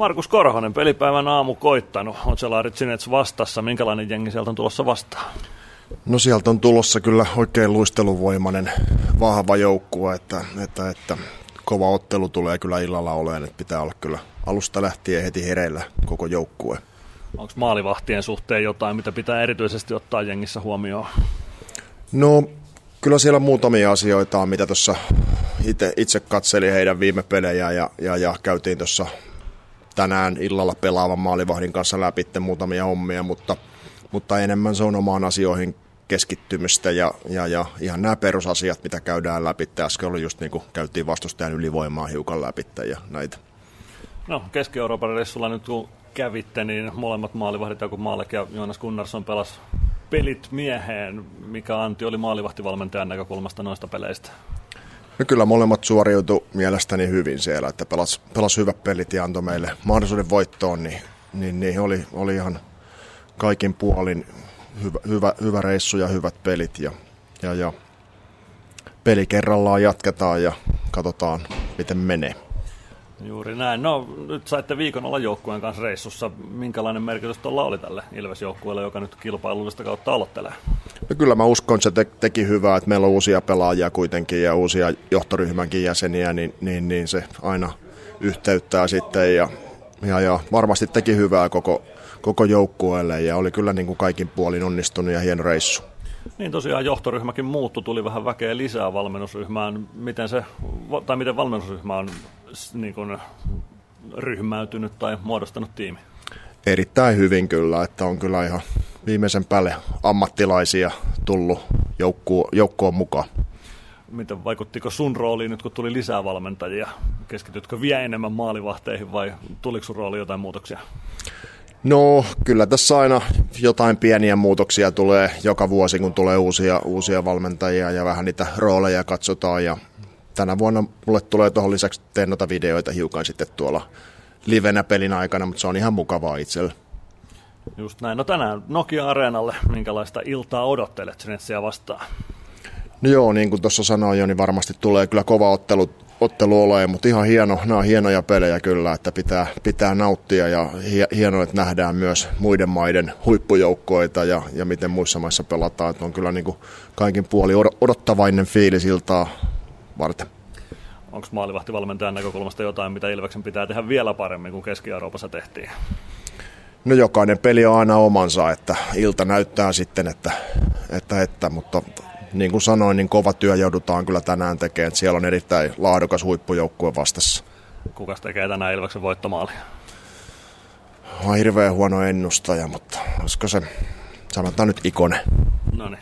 Markus Korhonen, pelipäivän aamu koittanut. Otselaari Zinets vastassa. Minkälainen jengi sieltä on tulossa vastaan? No sieltä on tulossa kyllä oikein luisteluvoimainen, vahva joukkue, että, että, että kova ottelu tulee kyllä illalla oleen, että pitää olla kyllä alusta lähtien heti hereillä koko joukkue. Onko maalivahtien suhteen jotain, mitä pitää erityisesti ottaa jengissä huomioon? No kyllä siellä muutamia asioita on, mitä tuossa itse, itse katselin heidän viime pelejä ja, ja, ja käytiin tuossa tänään illalla pelaavan maalivahdin kanssa läpi muutamia hommia, mutta, mutta enemmän se on omaan asioihin keskittymistä ja, ja, ja ihan nämä perusasiat, mitä käydään läpi. Äsken oli just niin kuin käytiin vastustajan ylivoimaa hiukan läpi ja näitä. No Keski-Euroopan reissulla nyt kun kävitte, niin molemmat maalivahdit, Jakub Maalek ja Joonas Gunnarsson pelas pelit mieheen. Mikä Antti oli maalivahtivalmentajan näkökulmasta noista peleistä? No kyllä molemmat suoriutu mielestäni hyvin siellä, että pelas, pelas hyvät pelit ja antoi meille mahdollisuuden voittoon, niin, niin, niin oli, oli ihan kaikin puolin hyvä, hyvä, hyvä reissu ja hyvät pelit ja, ja, ja peli kerrallaan jatketaan ja katsotaan miten menee. Juuri näin. No nyt saitte viikon olla joukkueen kanssa reissussa. Minkälainen merkitys tuolla oli tälle Ilves-joukkueelle, joka nyt kilpailullista kautta aloittelee? No kyllä mä uskon, että se te- teki hyvää, että meillä on uusia pelaajia kuitenkin ja uusia johtoryhmänkin jäseniä, niin, niin, niin se aina yhteyttää sitten ja, ja, ja varmasti teki hyvää koko, koko joukkueelle ja oli kyllä niin kuin kaikin puolin onnistunut ja hieno reissu. Niin tosiaan johtoryhmäkin muuttu, tuli vähän väkeä lisää valmennusryhmään. Miten, se, tai miten valmennusryhmä on niin kuin, ryhmäytynyt tai muodostanut tiimi? Erittäin hyvin kyllä, että on kyllä ihan viimeisen päälle ammattilaisia tullut joukkuun, joukkoon mukaan. Miten vaikuttiko sun rooliin nyt, kun tuli lisää valmentajia? Keskitytkö vielä enemmän maalivahteihin vai tuliko sun rooli jotain muutoksia? No kyllä tässä aina jotain pieniä muutoksia tulee joka vuosi, kun tulee uusia, uusia valmentajia ja vähän niitä rooleja katsotaan. Ja tänä vuonna mulle tulee tuohon lisäksi teen noita videoita hiukan sitten tuolla livenä pelin aikana, mutta se on ihan mukavaa itselle. Just näin. No tänään Nokia-areenalle, minkälaista iltaa odottelet sinne vastaan? No joo, niin kuin tuossa sanoin jo, niin varmasti tulee kyllä kova ottelu, ottelu olemaan, mutta ihan hieno, nämä on hienoja pelejä kyllä, että pitää, pitää nauttia ja hienoa, että nähdään myös muiden maiden huippujoukkoita ja, ja miten muissa maissa pelataan. Että on kyllä niin kuin kaikin puoli odottavainen fiilis iltaa varten. Onko maalivahtivalmentajan näkökulmasta jotain, mitä Ilveksen pitää tehdä vielä paremmin kuin Keski-Euroopassa tehtiin? No jokainen peli on aina omansa, että ilta näyttää sitten, että, että, että mutta niin kuin sanoin, niin kova työ joudutaan kyllä tänään tekemään. Että siellä on erittäin laadukas huippujoukkue vastassa. Kuka tekee tänään Ilveksen voittomaali? On hirveän huono ennustaja, mutta olisiko se, sanotaan nyt Ikone. No niin,